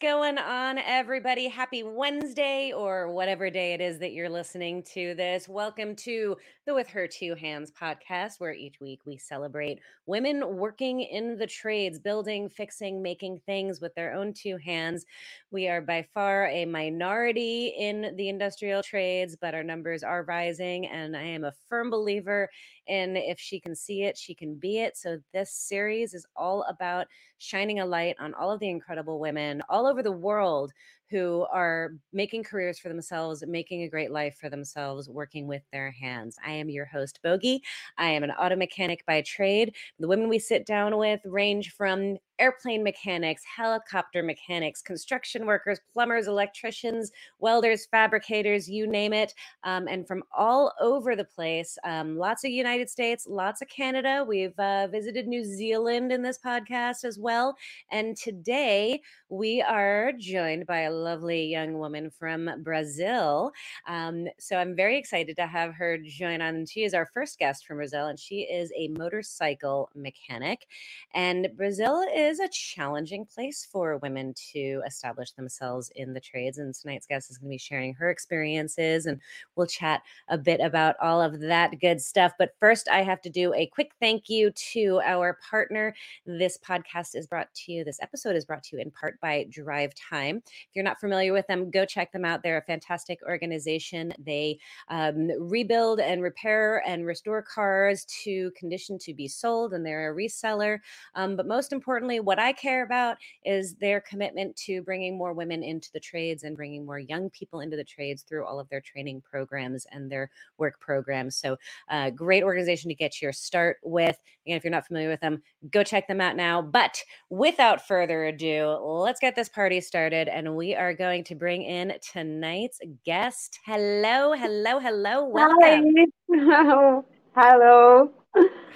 going on, everybody? Happy Wednesday, or whatever day it is that you're listening to this. Welcome to the With Her Two Hands podcast, where each week we celebrate women working in the trades, building, fixing, making things with their own two hands. We are by far a minority in the industrial trades, but our numbers are rising. And I am a firm believer in if she can see it, she can be it. So this series is all about shining a light on all of the incredible women all over the world who are making careers for themselves, making a great life for themselves, working with their hands. I am your host, Bogi. I am an auto mechanic by trade. The women we sit down with range from airplane mechanics, helicopter mechanics, construction workers, plumbers, electricians, welders, fabricators, you name it. Um, and from all over the place, um, lots of United States, lots of Canada. We've uh, visited New Zealand in this podcast as well. And today we are joined by a lovely young woman from Brazil. Um, so I'm very excited to have her join on. She is our first guest from Brazil, and she is a motorcycle mechanic. And Brazil is a challenging place for women to establish themselves in the trades. And tonight's guest is going to be sharing her experiences, and we'll chat a bit about all of that good stuff. But first, I have to do a quick thank you to our partner. This podcast is brought to you, this episode is brought to you in part by Drive Time. If you're not familiar with them, go check them out. They're a fantastic organization. They um, rebuild and repair and restore cars to condition to be sold, and they're a reseller. Um, but most importantly, what I care about is their commitment to bringing more women into the trades and bringing more young people into the trades through all of their training programs and their work programs. So, uh, great organization to get your start with. Again, if you're not familiar with them, go check them out now. But without further ado, let's get this party started. And we are going to bring in tonight's guest. Hello, hello, hello. Welcome. Hi. Hello.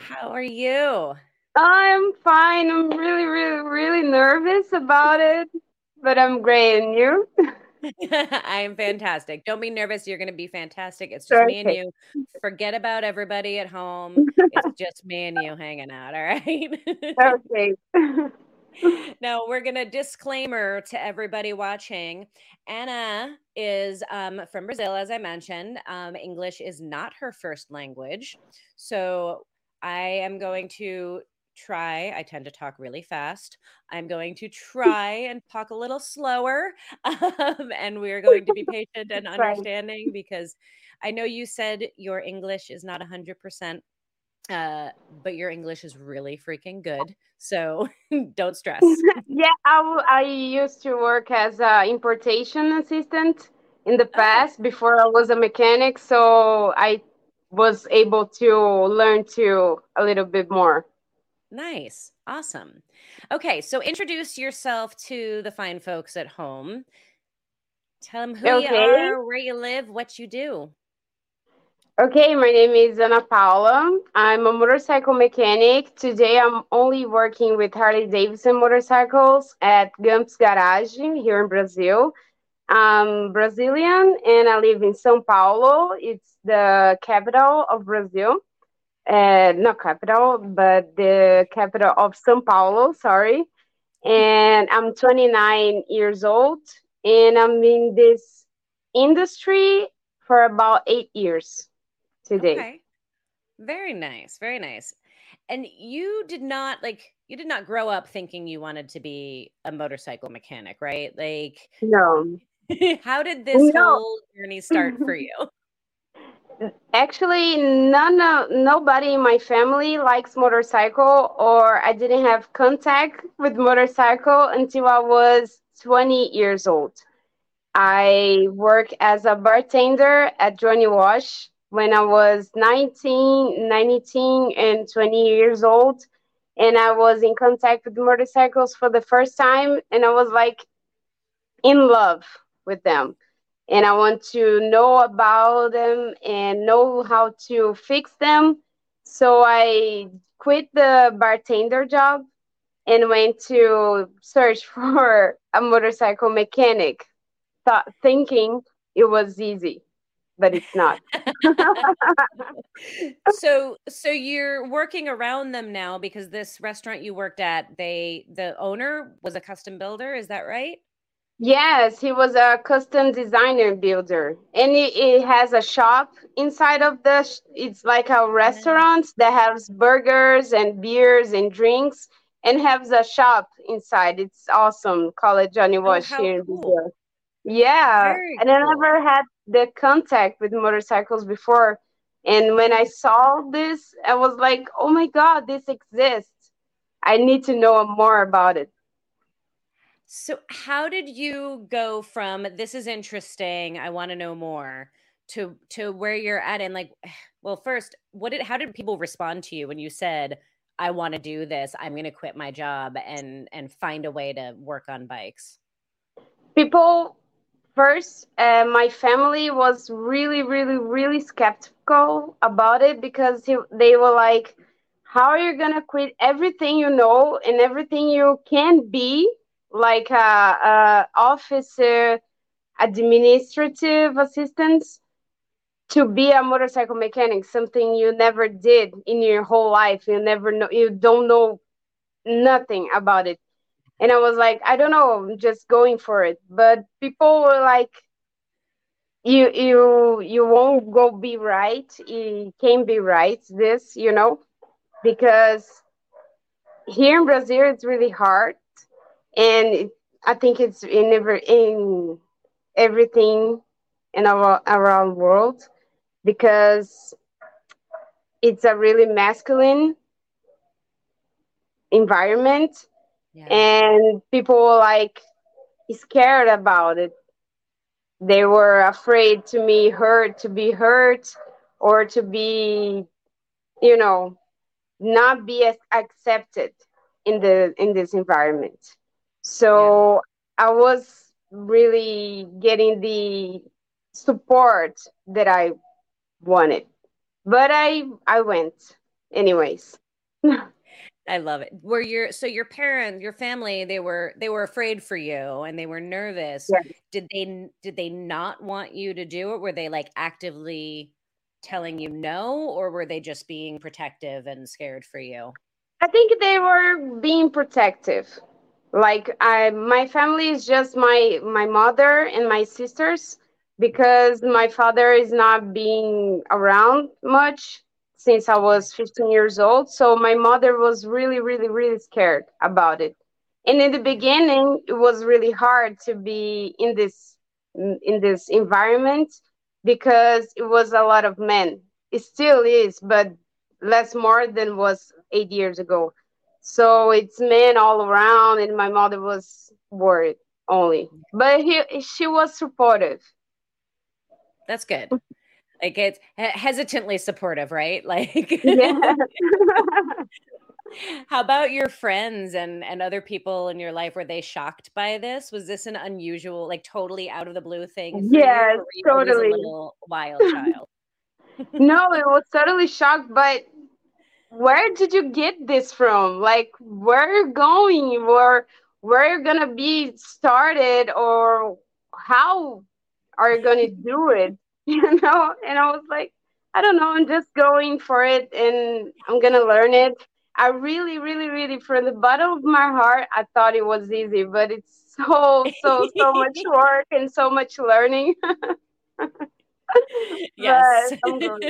How are you? I'm fine. I'm really, really, really nervous about it, but I'm great. And you? I am fantastic. Don't be nervous. You're going to be fantastic. It's just okay. me and you. Forget about everybody at home. It's just me and you hanging out. All right. okay. now we're going to disclaimer to everybody watching. Ana is um, from Brazil, as I mentioned. Um, English is not her first language. So I am going to try. I tend to talk really fast. I'm going to try and talk a little slower. Um, and we're going to be patient and understanding because I know you said your English is not 100%, uh, but your English is really freaking good. So don't stress. yeah, I, I used to work as an importation assistant in the oh. past oh. before I was a mechanic. So I was able to learn to a little bit more. Nice. Awesome. Okay, so introduce yourself to the fine folks at home. Tell them who okay. you are, where you live, what you do. Okay, my name is Ana Paula. I'm a motorcycle mechanic. Today I'm only working with Harley Davidson motorcycles at Gumps Garage here in Brazil. I'm Brazilian and I live in São Paulo. It's the capital of Brazil uh, not capital, but the capital of São Paulo, sorry. And I'm 29 years old and I'm in this industry for about eight years today. Okay. Very nice. Very nice. And you did not like, you did not grow up thinking you wanted to be a motorcycle mechanic, right? Like, no. how did this no. whole journey start for you? Actually, none of nobody in my family likes motorcycle, or I didn't have contact with motorcycle until I was 20 years old. I work as a bartender at Johnny Wash when I was 19, 19 and 20 years old. And I was in contact with motorcycles for the first time, and I was like in love with them and I want to know about them and know how to fix them. So I quit the bartender job and went to search for a motorcycle mechanic, thought, thinking it was easy, but it's not. so, so you're working around them now because this restaurant you worked at, they the owner was a custom builder. Is that right? Yes, he was a custom designer builder, and it, it has a shop inside of the. It's like a mm-hmm. restaurant that has burgers and beers and drinks, and has a shop inside. It's awesome. Called Johnny Oh, Wash how here in. Brazil. Yeah, Very and I cool. never had the contact with motorcycles before, and when I saw this, I was like, "Oh my God, this exists! I need to know more about it." So, how did you go from this is interesting, I want to know more to to where you're at and like well, first, what did how did people respond to you when you said I want to do this, I'm going to quit my job and and find a way to work on bikes? People First, uh, my family was really, really, really skeptical about it because he, they were like, "How are you gonna quit everything you know and everything you can be, like a, a officer, administrative assistant, to be a motorcycle mechanic? Something you never did in your whole life. You never know. You don't know nothing about it." And I was like, "I don't know. I'm just going for it." But people were like you you you won't go be right it can't be right this you know because here in brazil it's really hard and it, i think it's in every in everything in our around world because it's a really masculine environment Yeah. and people were like scared about it they were afraid to be hurt to be hurt or to be you know not be as accepted in the in this environment Yeah. so i was really getting the support that i wanted but i i went anyways I love it. Were your so your parents, your family, they were they were afraid for you and they were nervous. yeah Did they did they not want you to do it? Were they like actively telling you no, or were they just being protective and scared for you? i think they were being protective like i my family is just my my mother and my sisters because my father is not being around much since i was 15 years old so my mother was really really really scared about it and in the beginning it was really hard to be in this in this environment because it was a lot of men it still is but less more than was eight years ago so it's men all around, and my mother was worried only. But he, she was supportive. That's good. Like it's hesitantly supportive, right? Like Yeah. How about your friends and and other people in your life? Were they shocked by this? Was this an unusual, like totally out of the blue thing for you, or yes, totally. little wild child? No, it was totally shocked, but where did you get this from? Like, where are you going? Where, where are you gonna be started, or how are you gonna do it? You know? And I was like, I don't know, I'm just going for it and I'm gonna learn it. I really, really, really, from the bottom of my heart, I thought it was easy, but it's so, so, so much work and so much learning. Yes. but I'm good.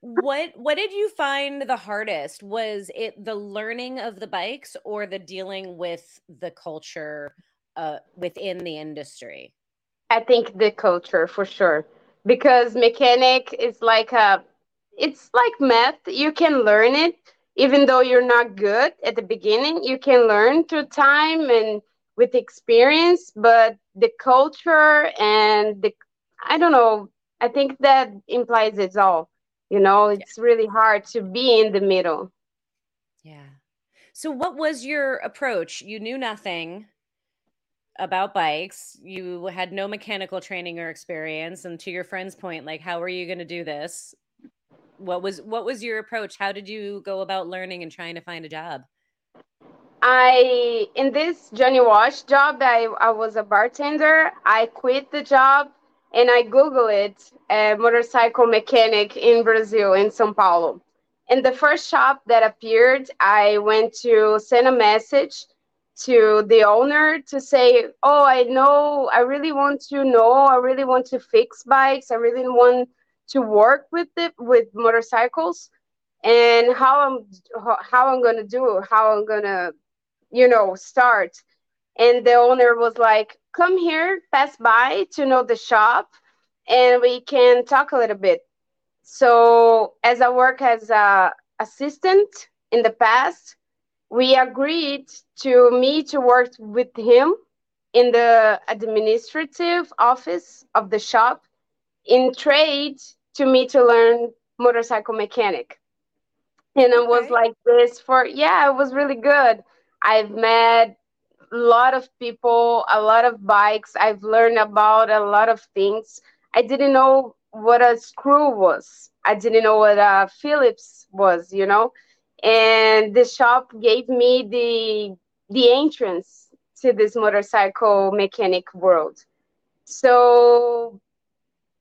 What what did you find the hardest? Was it the learning of the bikes or the dealing with the culture uh within the industry? I think the culture for sure. Because mechanic is like a it's like math. You can learn it even though you're not good at the beginning. You can learn through time and with experience, but the culture and the I don't know, I think that implies it's all. You know, Yeah. it's really hard to be in the middle. Yeah. So what was your approach? You knew nothing about bikes. You had no mechanical training or experience. And to your friend's point, like how are you going to do this? What was what was your approach? How did you go about learning and trying to find a job? I in this Johnny Wash job, I I was a bartender. I quit the job and I Google it, a motorcycle mechanic in Brazil, in São Paulo. And the first shop that appeared, I went to send a message to the owner to say, "Oh, I know, I really want to know, I really want to fix bikes, I really want to work with it with motorcycles, and how I'm how I'm gonna do, how I'm gonna, you know, start." And the owner was like, "Come here, pass by to know the shop, and we can talk a little bit." So, as I work as a assistant in the past, we agreed to me to work with him in the administrative office of the shop in trade to me to learn motorcycle mechanic. And it was like this for yeah it was really good. I've met a lot of people a lot of bikes. I've learned about a lot of things. I didn't know what a screw was. I didn't know what a phillips was you know and the shop gave me the the entrance to this motorcycle mechanic world. So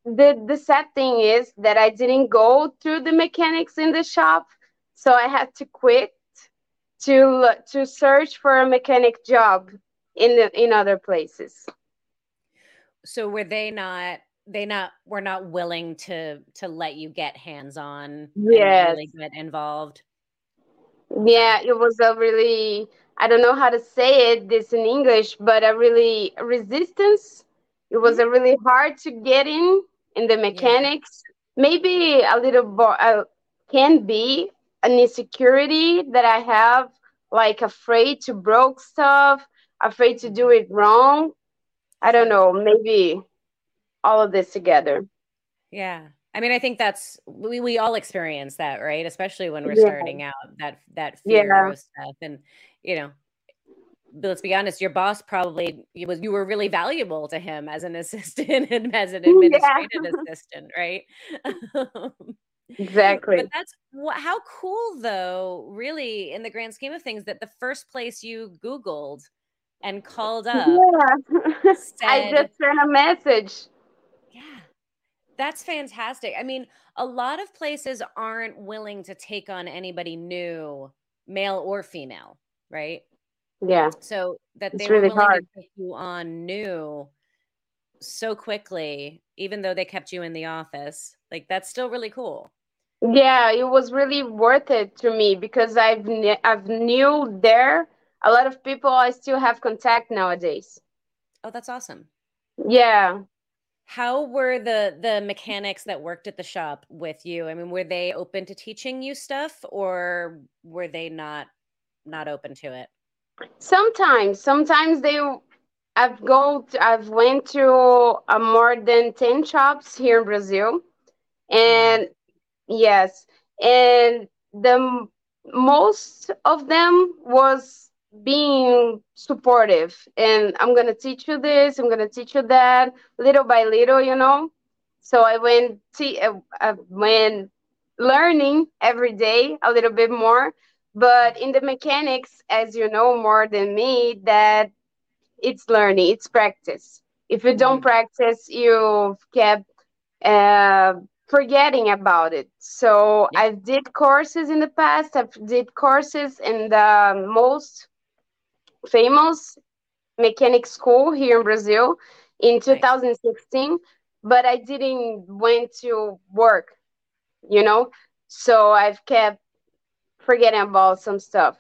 the the sad thing is that i didn't go through the mechanics in the shop. So i had to quit to to search for a mechanic job in the, in other places. So were they not they not were not willing to to let you get hands on yes. really get involved yeah, it was a really I don't know how to say it this in English, but a really resistance. It was a really hard to get in in the mechanics. Yeah. Maybe a little bo- uh, can be an insecurity that I have, like afraid to broke stuff, afraid to do it wrong. I don't know, maybe all of this together. Yeah. I mean, I think that's we, we all experience that, right? Especially when we're yeah. starting out, that that fear yeah. of stuff. And you know, let's be honest, your boss probably was you were really valuable to him as an assistant and as an administrative yeah. assistant, right? Um, exactly. But that's how cool, though, really, in the grand scheme of things, that the first place you Googled and called up, yeah. Said, I just sent a message that's fantastic. I mean, a lot of places aren't willing to take on anybody new, male or female, right? Yeah. So that they it's were really willing hard. to take you on new so quickly, even though they kept you in the office, like that's still really cool. Yeah, it was really worth it to me because I've I've knew there a lot of people I still have contact nowadays. Oh, that's awesome. Yeah, how were the the mechanics that worked at the shop with you? I mean, were they open to teaching you stuff or were they not not open to it? Sometimes, sometimes they I've go to, I've went to a more than 10 shops here in Brazil. And mm-hmm. yes, and the most of them was being supportive. And i'm going to teach you this i'm going to teach you that little by little you know? So i went to uh, I went learning every day a little bit more. But in the mechanics as you know more than me that it's learning it's practice. If you don't mm-hmm. practice you kept uh, forgetting about it. So yeah. i did courses in the past i did courses in the most famous mechanic school here in Brazil in 2016, but I didn't went to work, you know. So I've kept forgetting about some stuff.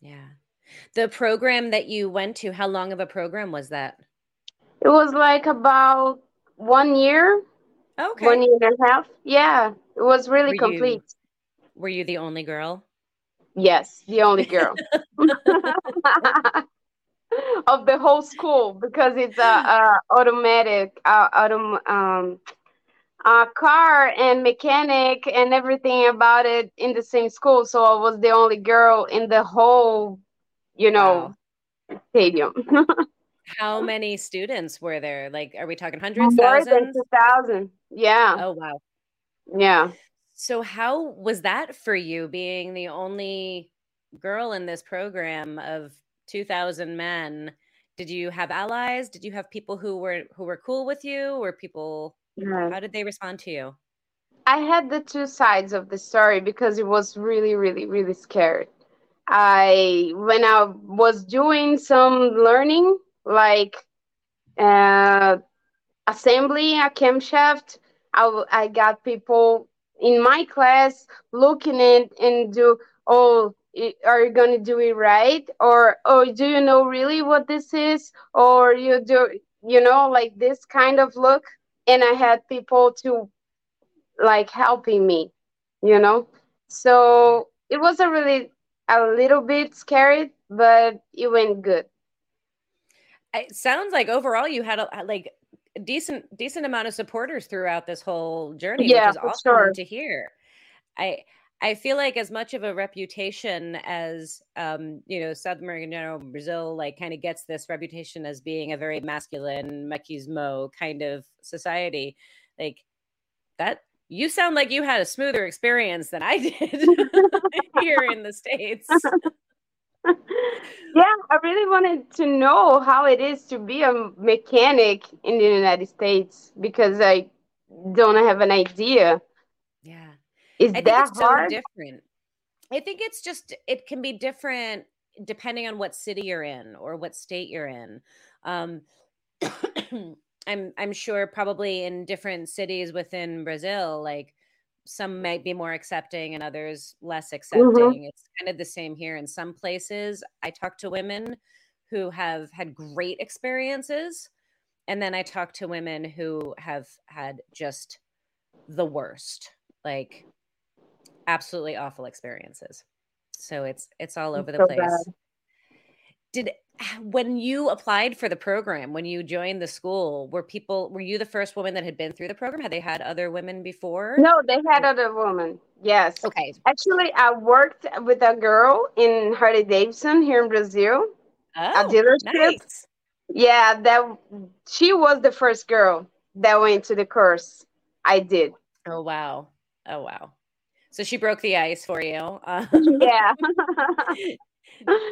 Yeah. The program that you went to, how long of a program was that? It was like about one year. Okay. One year and a half. Yeah. It was really were complete. You, were you the only girl? Yes, the only girl of the whole school because it's a, a automatic, uh, autom- um, uh, car and mechanic and everything about it in the same school. So I was the only girl in the whole, you know, wow. stadium. How many students were there? Like, are we talking hundreds, More thousands? than two thousand. Yeah. Oh wow. Yeah. So, how was that for you being the only girl in this program of 2000 men? Did you have allies? Did you have people who were who were cool with you or people yeah. how did they respond to you? I had the two sides of the story because it was really really really scary. I when I was doing some learning like uh, assembly a camshaft, I, I got people in my class looking at and do oh are you to do it right? Or oh do you know really what this is? Or you do you know like this kind of look? And i had people to like helping me you know? So it was a really a little bit scary but it went good. It sounds like overall you had a like decent decent amount of supporters throughout this whole journey yeah, which is awesome sure. to hear i I feel like as much of a reputation as um, you know, South American general Brazil like kind of gets this reputation as being a very masculine machismo kind of society. Like that you sound like you had a smoother experience than I did here in the States. yeah, I really wanted to know how it is to be a mechanic in the United States because I don't have an idea. Yeah. Is I that hard? So different. I think it's just it can be different depending on what city you're in or what state you're in. Um, I'm I'm sure probably in different cities within Brazil, like some might be more accepting and others less mm-hmm. accepting. Mm-hmm. It's kind of the same here. In some places, I talk to women who have had great experiences, and then I talk to women who have had just the worst. Like absolutely awful experiences. So it's it's all over the so place. Bad. Did when you applied for the program, when you joined the school, were people were you the first woman that had been through the program? Had they had other women before? No, they had other women. Yes. Okay. Actually, I worked with a girl in Harley Davidson here in Brazil. Oh, a dealership. Nice. Yeah, that she was the first girl that went to the course I did. Oh wow. Oh wow. So she broke the ice for you. Uh, yeah.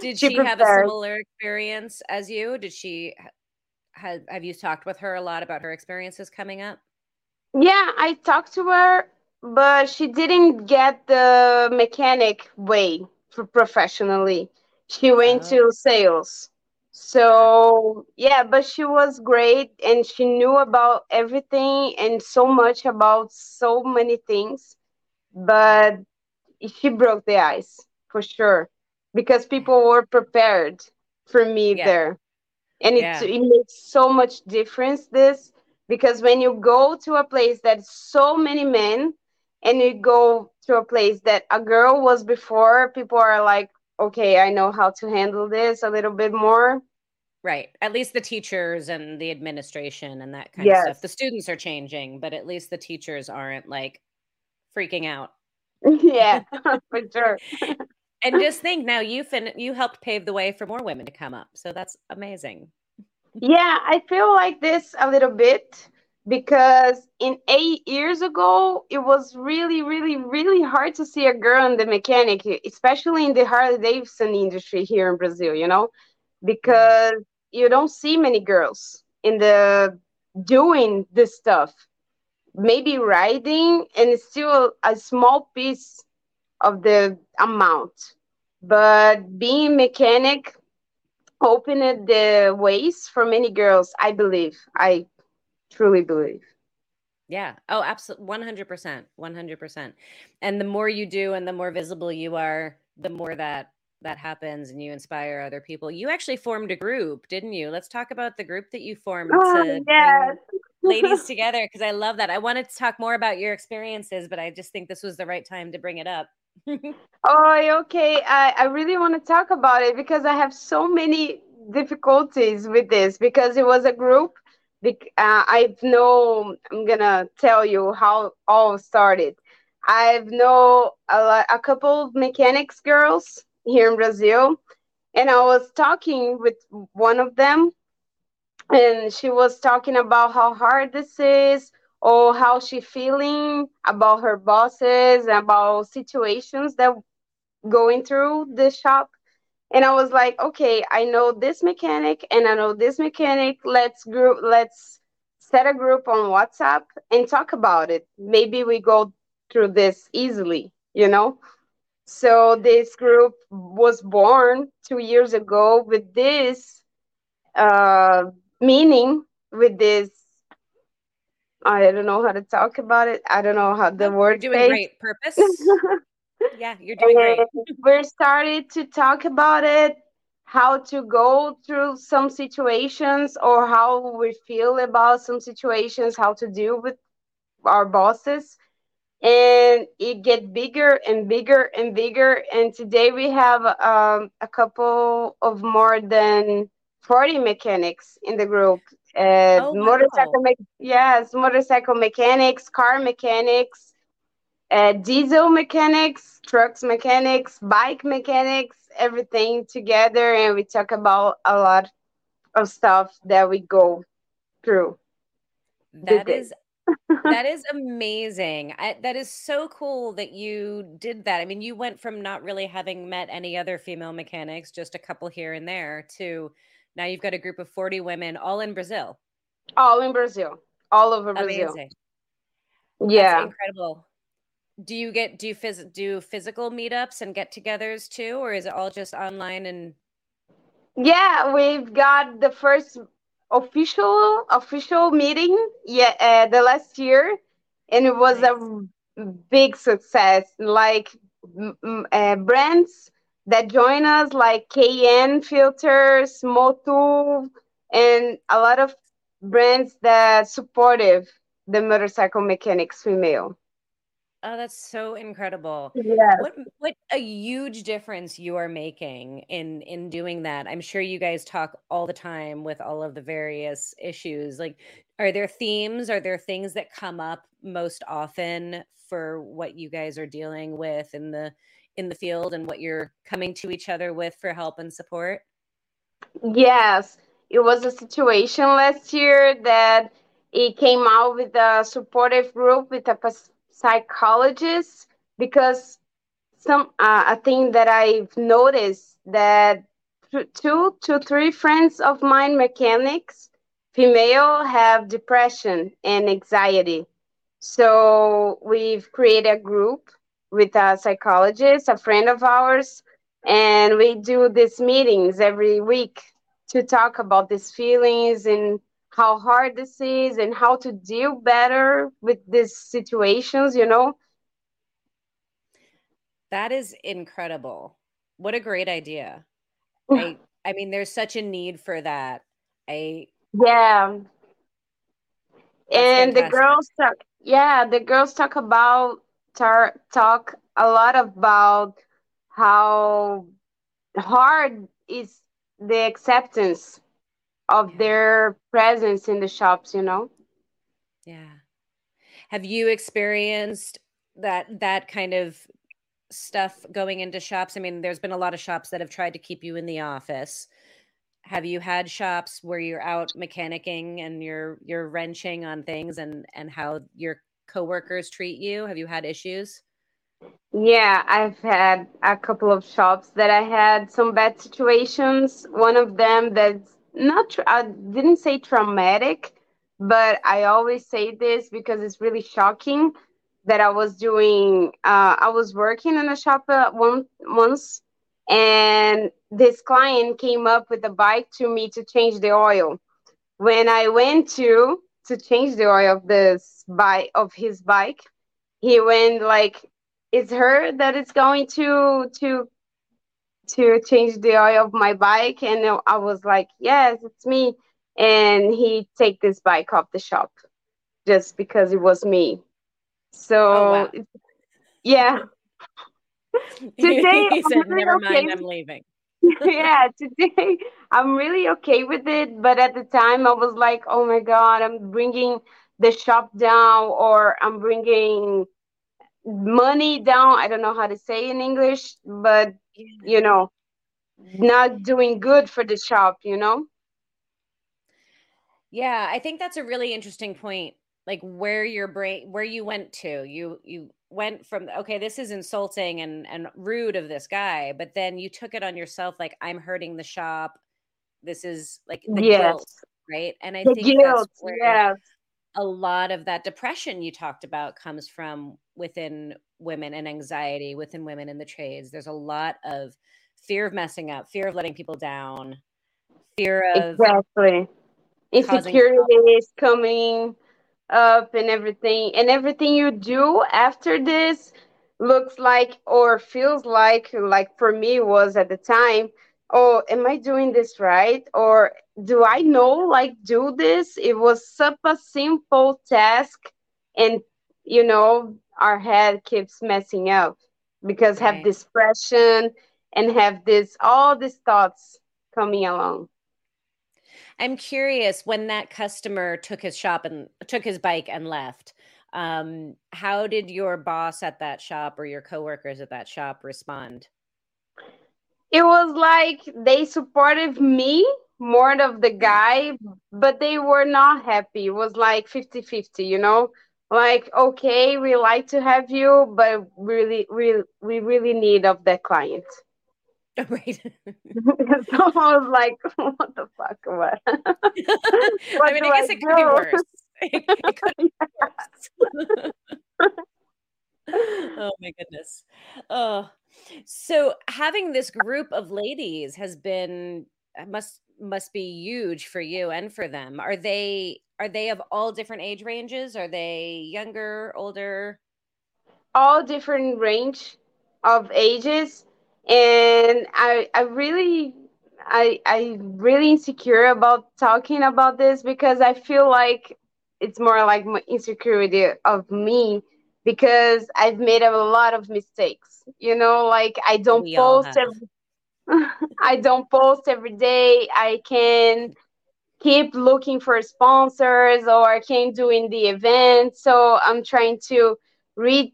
did she, she have a similar experience as you? Did she have have you talked with her a lot about her experiences coming up? Yeah, I talked to her, but she didn't get the mechanic way for professionally. She went oh. to sales. So, yeah, but she was great and she knew about everything and so much about so many things but she broke the ice for sure because people were prepared for me yeah. there and it, yeah. it makes so much difference this because when you go to a place that's so many men and you go to a place that a girl was before people are like okay i know how to handle this a little bit more right at least the teachers and the administration and that kind yes. of stuff the students are changing but at least the teachers aren't like freaking out. yeah, for sure. and just think now you fin- you helped pave the way for more women to come up. So that's amazing. Yeah, I feel like this a little bit because in eight years ago it was really really really hard to see a girl in the mechanic especially in the harley davidson industry here in brazil you know because you don't see many girls in the doing this stuff maybe riding and it's still a small piece of the amount. But being mechanic opened the ways for many girls i believe. I truly believe. Yeah. Oh absolutely 100% 100% and the more you do and the more visible you are the more that that happens and you inspire other people. You actually formed a group didn't you? Let's talk about the group that you formed oh, yes. ladies together because I love that. I wanted to talk more about your experiences, but I just think this was the right time to bring it up. Oh, okay. I, I really want to talk about it because I have so many difficulties with this because it was a group. Uh, I've know I'm gonna tell you how all started. I've know a, a couple of mechanics girls here in Brazil, and I was talking with one of them and she was talking about how hard this is or how she feeling about her bosses about situations that going through the shop. And i was like okay i know this mechanic and i know this mechanic. Let's group let's set a group on whatsapp and talk about it. Maybe we go through this easily you know? So this group was born two years ago with this uh, meaning, with this. I don't know how to talk about it. I don't know how the No, word you're doing great. Purpose. yeah, you're doing great. And we started to talk about it, how to go through some situations or how we feel about some situations, how to deal with our bosses. And it get bigger and bigger and bigger. And today we have um, a couple of more than 40 mechanics in the group. Uh, Oh, motorcycle, wow. me- yes, motorcycle mechanics, car mechanics, uh, diesel mechanics, trucks mechanics, bike mechanics, everything together, and we talk about a lot of stuff that we go through. That is that is amazing. I, that is so cool that you did that. I mean, you went from not really having met any other female mechanics, just a couple here and there, to now you've got a group of 40 women all in Brazil. All in Brazil, all over Brazil. Amazing. That's Yeah, incredible. Do you get do you phys- do physical meetups and get-togethers too, or is it all just online and yeah, we've got the first official official meeting. Yeah, uh, the last year, and it was nice? a big success. Like uh, brands that join us, like KN Filters, Motul, and a lot of brands that supportive the motorcycle mechanics female. Oh, that's so incredible. Yes. What what a huge difference you are making in in doing that. I'm sure you guys talk all the time with all of the various issues. Like, are there themes? Are there things that come up most often for what you guys are dealing with in the in the field and what you're coming to each other with for help and support? Yes, it was a situation last year that it came out with a supportive group with a psychologist because some uh, a thing that I've noticed that th- two to three friends of mine mechanics female have depression and anxiety. So we've created a group with a psychologist, a friend of ours, and we do these meetings every week to talk about these feelings and how hard this is and how to deal better with these situations, you know? That is incredible. What a great idea. I I mean, there's such a need for that. I Yeah. And the girls talk, yeah, the girls talk about tar, talk a lot about how hard is the acceptance of Yeah. their presence in the shops, you know? Yeah. Have you experienced that that kind of stuff going into shops? I mean, there's been a lot of shops that have tried to keep you in the office. Have you had shops where you're out mechanicking and you're you're wrenching on things and and how your coworkers treat you? Have you had issues? Yeah, I've had a couple of shops that I had some bad situations. One of them that's not, tra- I didn't say traumatic, but I always say this because it's really shocking that I was doing, uh, I was working in a shop uh, one once, and this client came up with a bike to me to change the oil. When I went to to change the oil of this bike of his bike, he went like it's her that is going to to to change the oil of my bike. And i was like yes it's me. And he take this bike off the shop just because it was me. Oh so wow. yeah. Today he said, "Never okay. Mind, I'm leaving." yeah today i'm really okay with it but at the time i was like oh my god i'm bringing the shop down or i'm bringing money down i don't know how to say in english but you know not doing good for the shop you know Yeah, I think that's a really interesting point. Like where your brain where you went to. You you went from okay, this is insulting and and rude of this guy, but then you took it on yourself like I'm hurting the shop. This is like the yes guilt, right? And I the think that's guilt where yes a lot of that depression you talked about comes from within women and anxiety within women in the trades. There's a lot of fear of messing up, fear of letting people down, fear of exactly insecurity is coming up and everything and everything you do after this looks like or feels like like for me was at the time oh am i doing this right? Or do i know like do this? It was such a simple task and you know our head keeps messing up because right. have this pressure and have this all these thoughts coming along i'm curious when that customer took his shop and took his bike and left um, how did your boss at that shop or your coworkers at that shop respond? It was like they supported me more of the guy but they were not happy. It was like 50 50 you know? Like okay we like to have you but really we we really need of the client right. So i was like what the fuck what, what i mean i guess I it could be worse. It, it could be worse. Oh my goodness. Oh so having this group of ladies has been uh, must must be huge for you and for them. Are they are they of all different age ranges? Are they younger, older? All different range of ages and I I really I I really insecure about talking about this because I feel like it's more like my insecurity of me because I've made a lot of mistakes. You know, like I don't we post every, I don't post every day. I can keep looking for sponsors or I can doing the event. So I'm trying to re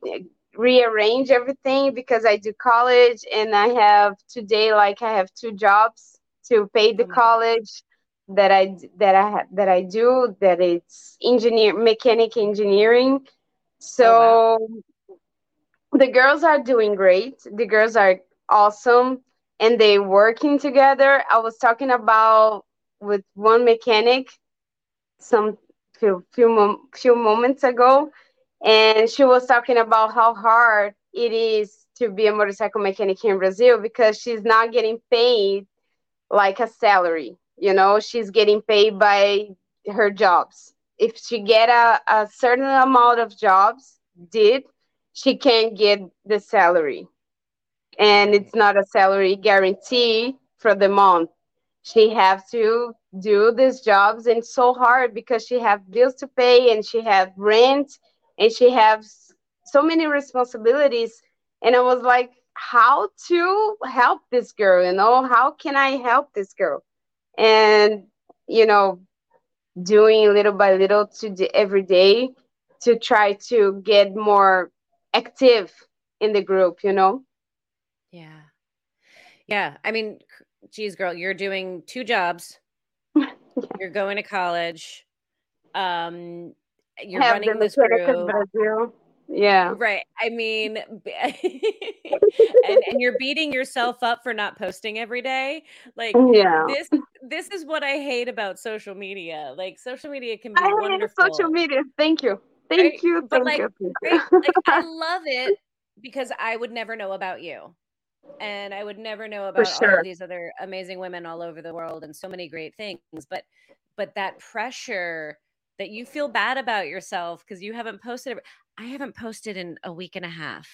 rearrange everything because I do college and I have today like I have two jobs to pay the oh college that I that I that I do that it's engineer mechanic engineering so oh, wow. the girls are doing great. The girls are awesome and they working together. I was talking about with one mechanic some few few, few moments ago and she was talking about how hard it is to be a motorcycle mechanic in Brazil because she's not getting paid like a salary. You know, she's getting paid by her jobs. If she get a, a certain amount of jobs did she can get the salary. And it's not a salary guarantee for the month. She have to do these jobs and so hard because she have bills to pay and she have rent and she has so many responsibilities. And i was like how to help this girl you know? How can i help this girl? And you know doing little by little to the, every day to try to get more active in the group you know? Yeah. Yeah i mean geez girl you're doing two jobs. You're going to college. Um you're Have running this group yeah. Right. I mean, and, and you're beating yourself up for not posting every day. Like, yeah. this this is what I hate about social media. Like, social media can be I wonderful. social media. Thank you. Thank right? you. Thank but like, you. Right? like, I love it because I would never know about you. And I would never know about sure. all of these other amazing women all over the world and so many great things. But but that pressure that you feel bad about yourself because you haven't posted I haven't posted in a week and a half.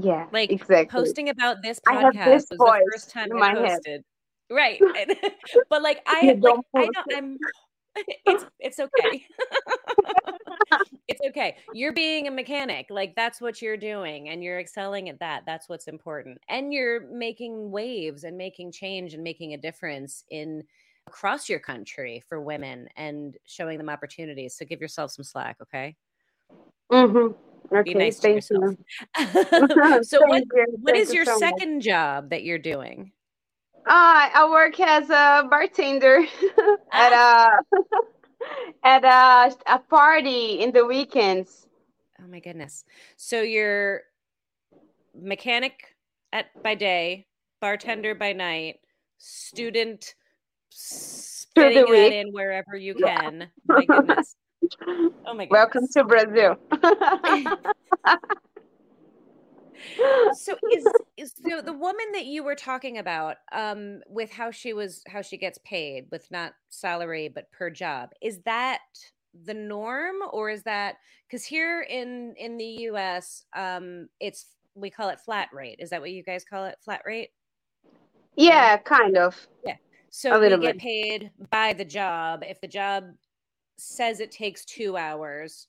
Yeah, like exactly. posting about this podcast this was the first time I posted. Head. Right, but like I like I know I'm. It's it's okay. it's okay. You're being a mechanic. Like that's what you're doing and you're excelling at that. That's what's important. And you're making waves and making change and making a difference in across your country for women and showing them opportunities. So give yourself some slack, okay? Mm-hmm. Okay, Be nice to yourself. so what you. what is your so second much. job that you're doing? Uh, I work as a bartender at ah. a at a, a party in the weekends. Oh my goodness. So you're mechanic at by day, bartender by night, student spitting it in wherever you can. Yeah. My goodness. Oh my god. Welcome to Brazil. so is, is so the woman that you were talking about um with how she was how she gets paid with not salary but per job is that the norm or is that because here in in the us um it's we call it flat rate is that what you guys call it flat rate yeah kind of yeah so we get paid by the job if the job says it takes two hours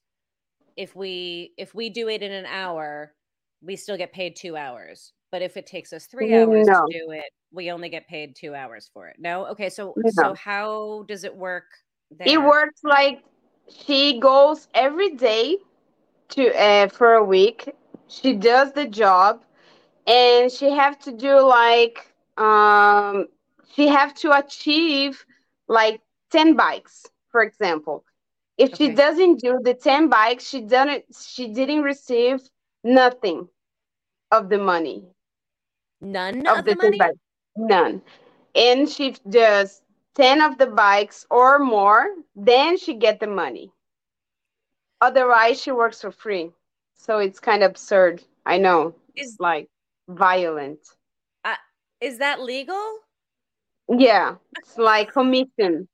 if we if we do it in an hour we still get paid two hours. But if it takes us three hours no. to do it, we only get paid two hours for it. No? Okay, so no. so how does it work? There? It works like she goes every day to uh, for a week. She does the job, and she have to do like um she have to achieve like ten bikes, for example. If okay. she doesn't do the ten bikes, she doesn't she didn't receive nothing of the money. None of, of the, the money? Bikes. None. And she does 10 of the bikes or more, then she get the money. Otherwise, she works for free. So it's kind of absurd. I know. Is like violent. Uh, is that legal? Yeah, it's like commission.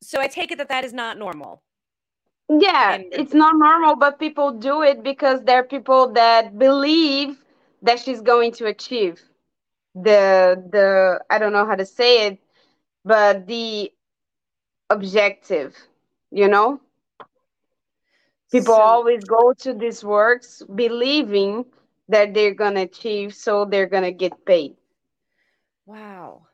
So I take it that that is not normal. Yeah, and it's not normal, but people do it because there are people that believe that she's going to achieve the the I don't know how to say it, but the objective, you know? People so, always go to these works believing that they're gonna achieve, so they're gonna get paid. Wow.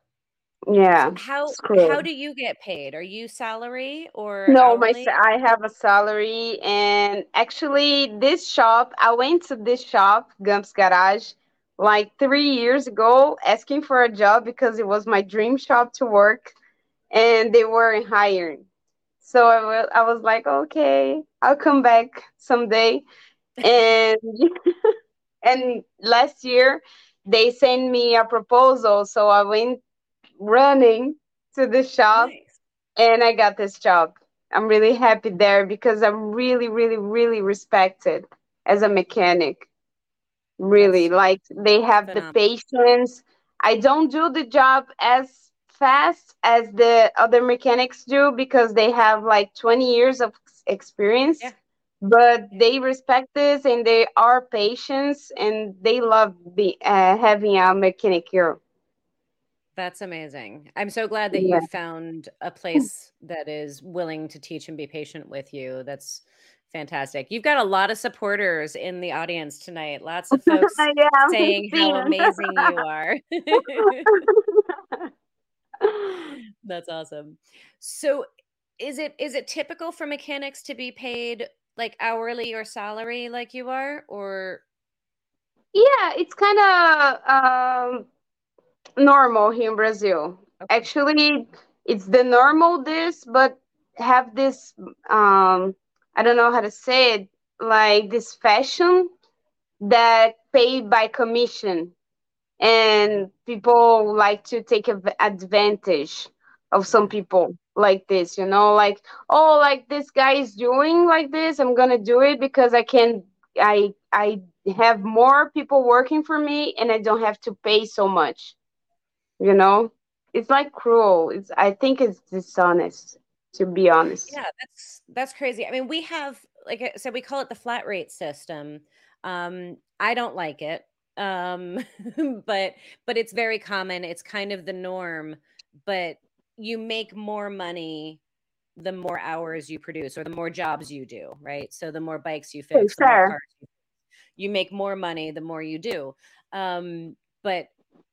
Yeah. How how do you get paid? Are you salary or no? Hourly? My I have a salary, and actually, this shop I went to this shop, Gumps Garage, like three years ago, asking for a job because it was my dream shop to work, and they weren't hiring. So I was I was like, okay, I'll come back someday, and and last year they sent me a proposal, so I went running to the shop nice. and I got this job. I'm really happy there because I'm really, really, really respected as a mechanic. Really, like they have phenomenal. the patience. I don't do the job as fast as the other mechanics do because they have like 20 years of experience. Yeah. But they respect this and they are patients and they love be, uh, having a mechanic here. That's amazing. I'm so glad that yeah. you found a place that is willing to teach and be patient with you. That's fantastic. You've got a lot of supporters in the audience tonight. Lots of folks yeah, saying how amazing you are. That's awesome. So is it is it typical for mechanics to be paid like hourly or salary like you are or yeah it's kind of um normal here in Brazil. Okay. Actually, it's the normal this, but have this um I don't know how to say it, like this fashion that paid by commission and people like to take advantage of some people like this you know like oh like this guy is doing like this i'm gonna do it because i can i i have more people working for me and i don't have to pay so much. You know? It's like cruel. It's i think it's dishonest to be honest. Yeah that's that's crazy. I mean we have like i said we call it the flat rate system. Um i don't like it um but but it's very common. It's kind of the norm but you make more money the more hours you produce or the more jobs you do right so the more bikes you fix, sure. you, you make more money the more you do um but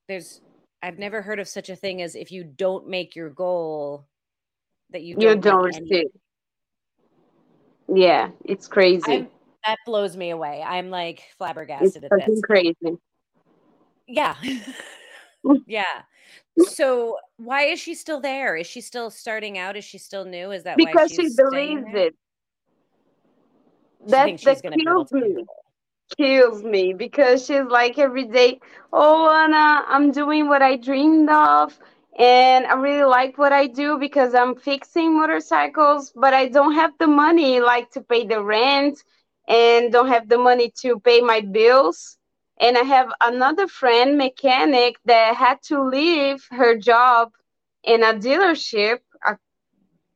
there's I've never heard of such a thing as if you don't make your goal that you don't, you don't. Yeah, it's crazy. I'm, that blows me away. I'm like flabbergasted it's at this. Crazy. Yeah. yeah. So why is she still there? Is she still starting out? Is she still new? Is that because she believes it? That's that kills me kills me because she's like every day, oh Ana, I'm doing what I dreamed of and I really like what I do because I'm fixing motorcycles, but I don't have the money like to pay the rent and don't have the money to pay my bills. And I have another friend, mechanic, that had to leave her job in a dealership, a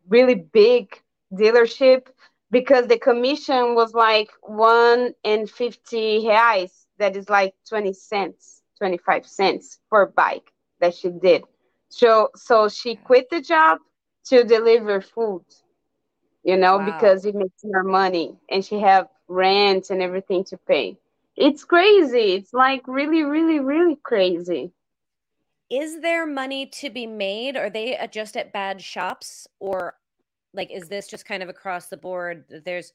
really big dealership, because the commission was like one and fifty reais. That is like twenty cents, twenty five cents per bike that she did. So so she quit the job to deliver food, you know, wow. because it makes more money and she have rent and everything to pay. It's crazy. It's like really, really, really crazy. Is there money to be made? Are they just at bad shops or like is this just kind of across the board? There's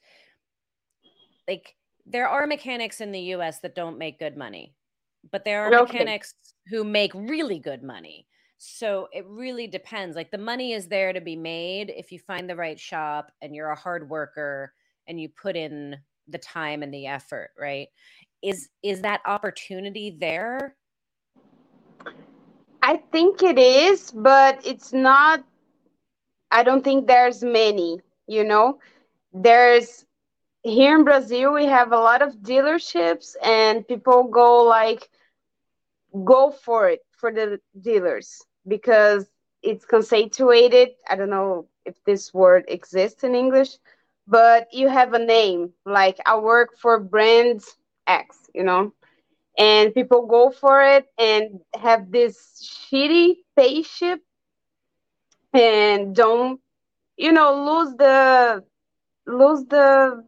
like there are mechanics in the US that don't make good money, but there are okay. mechanics who make really good money. So it really depends. Like the money is there to be made if you find the right shop and you're a hard worker and you put in the time and the effort, right? Is is that opportunity there? I think it is, but it's not I don't think there's many, you know. There's here in Brazil we have a lot of dealerships and people go like go for it for the dealers because it's constituted. I don't know if this word exists in English, but you have a name like I work for brand X, you know, and people go for it and have this shitty spaceship and don't, you know, lose the lose the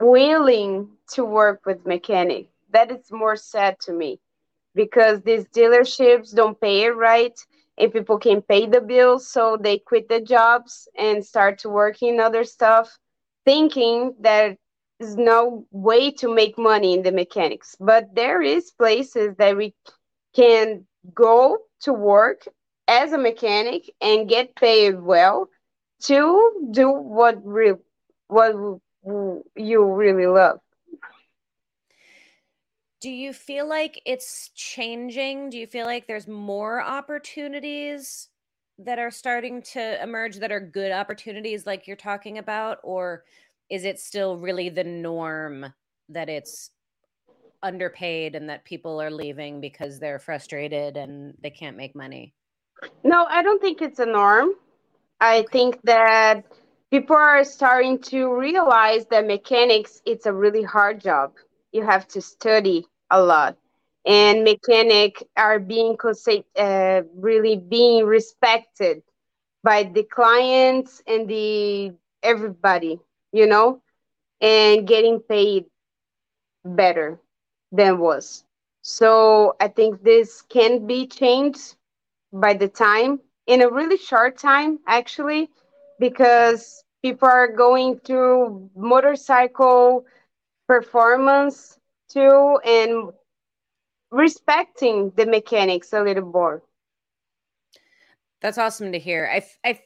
willing to work with mechanic. That is more sad to me because these dealerships don't pay it right and people can pay the bills so they quit the jobs and start to work in other stuff thinking that there's no way to make money in the mechanics but there is places that we can go to work as a mechanic and get paid well to do what re- what you really love do you feel like it's changing? Do you feel like there's more opportunities that are starting to emerge that are good opportunities like you're talking about or is it still really the norm that it's underpaid and that people are leaving because they're frustrated and they can't make money? No, I don't think it's a norm. I think that people are starting to realize that mechanics it's a really hard job you have to study a lot and mechanic are being uh, really being respected by the clients and the everybody you know and getting paid better than was. So i think this can be changed by the time in a really short time actually because people are going through motorcycle performance too and respecting the mechanics a little more. That's awesome to hear. I i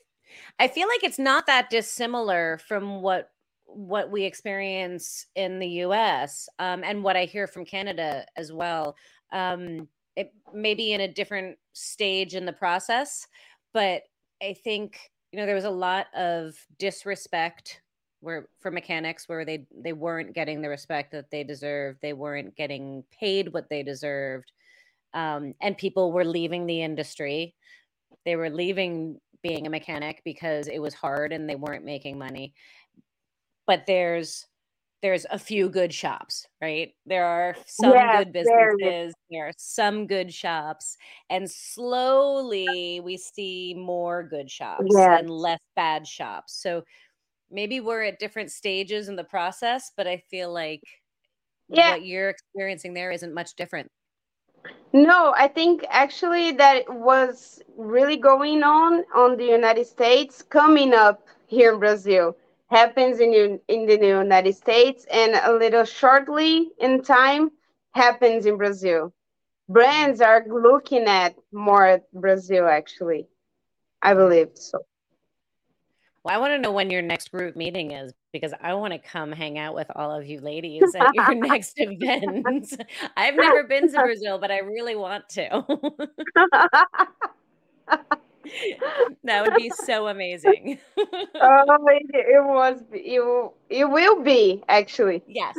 i feel like it's not that dissimilar from what what we experience in the us um, and what i hear from canada as well um, it may be in a different stage in the process but i think you know there was a lot of disrespect where for mechanics where they they weren't getting the respect that they deserved they weren't getting paid what they deserved um, and people were leaving the industry. They were leaving being a mechanic because it was hard and they weren't making money but there's there's a few good shops right there are some yes, good businesses there are some good shops and slowly we see more good shops yes. and less bad shops so maybe we're at different stages in the process, but I feel like yeah. what you're experiencing there isn't much different. No, I think actually that was really going on on the United States coming up here in Brazil happens in in the United States and a little shortly in time happens in Brazil. Brands are looking at more Brazil actually. I believe so. Well, I want to know when your next group meeting is because I want to come hang out with all of you ladies at your next event. I've never been to Brazil, but I really want to. that would be so amazing. oh, it, it was. It, it will be actually. Yes.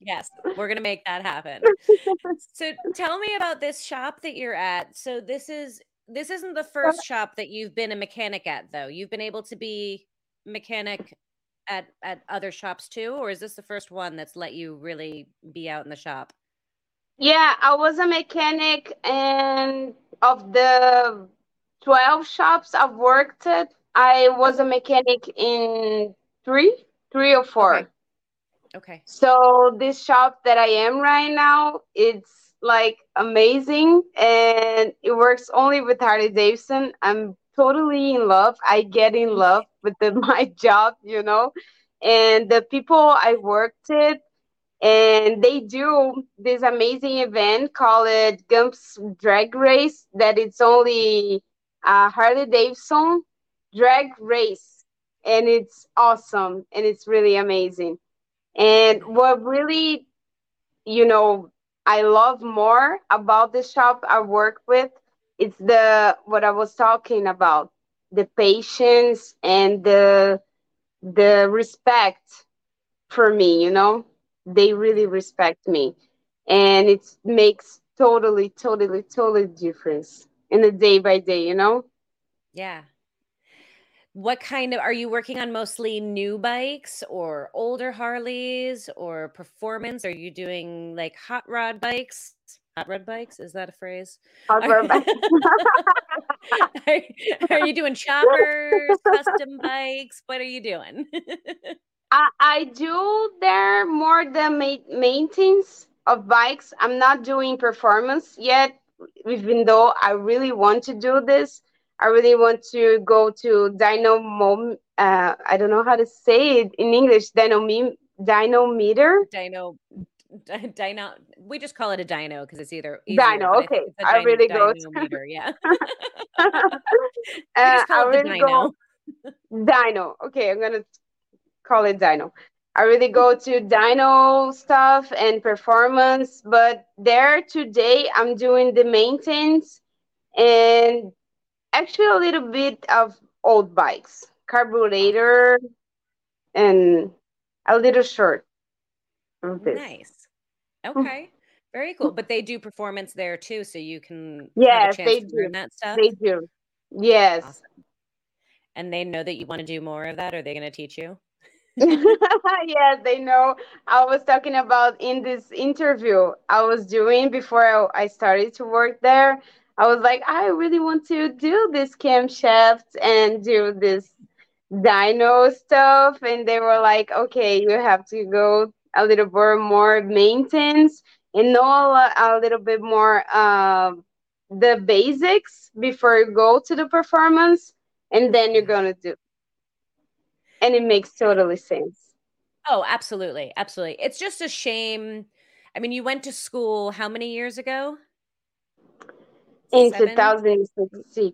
Yes, we're gonna make that happen. so tell me about this shop that you're at. So this is this isn't the uh, first shop that you've been a mechanic at though. You've been able to be mechanic at at other shops too or is this the first one that's let you really be out in the shop? Yeah, I was a mechanic and of the 12 shops I've worked at, I was a mechanic in 3, 3 or 4. Okay. okay. So this shop that I am right now, it's like amazing and it works only with Harley Davidson. I'm totally in love. I get in love with the, my job, you know, and the people I worked with, and they do this amazing event called it Gumps Drag Race. That it's only a Harley Davidson drag race, and it's awesome and it's really amazing. And what really, you know, I love more about the shop I work with it's the what I was talking about the patience and the the respect for me you know they really respect me and it makes totally totally totally difference in the day by day you know? Yeah. What kind of are you working on mostly new bikes or older harleys or performance? Are you doing like hot rod bikes? Hot rod bikes? Is that a phrase? Hot rod bikes. Are, are, you doing choppers custom bikes? What are you doing? I, I do there more the ma- maintenance of bikes. I'm not doing performance yet even though i really want to do this I really want to go to Dynamo. Uh, I don't know how to say it in English. Dynometer. Dyno. Dyno. We just call it a dyno because it's either easier, dyno. Okay, I, really go. To... Yeah. uh, I really go. dyno. Okay, I'm gonna call it dyno. I really go to dyno stuff and performance, but there today I'm doing the maintenance and actually a little bit of old bikes, carburetor, and a little short. Nice. Okay. Very cool. But they do performance there too, so you can yes, they do that stuff. They do. Yes. Awesome. And they know that you want to do more of that. Are they going to teach you? Yes, they know. I was talking about in this interview I was doing before I started to work there. I was like, I really want to do this camshaft and do this dyno stuff. And they were like, okay, you have to go a little bit more maintenance and know a, little bit more uh, the basics before you go to the performance. And then you're going to do. And it makes totally sense. Oh, absolutely. Absolutely. It's just a shame. I mean, you went to school how many years ago? in 2016,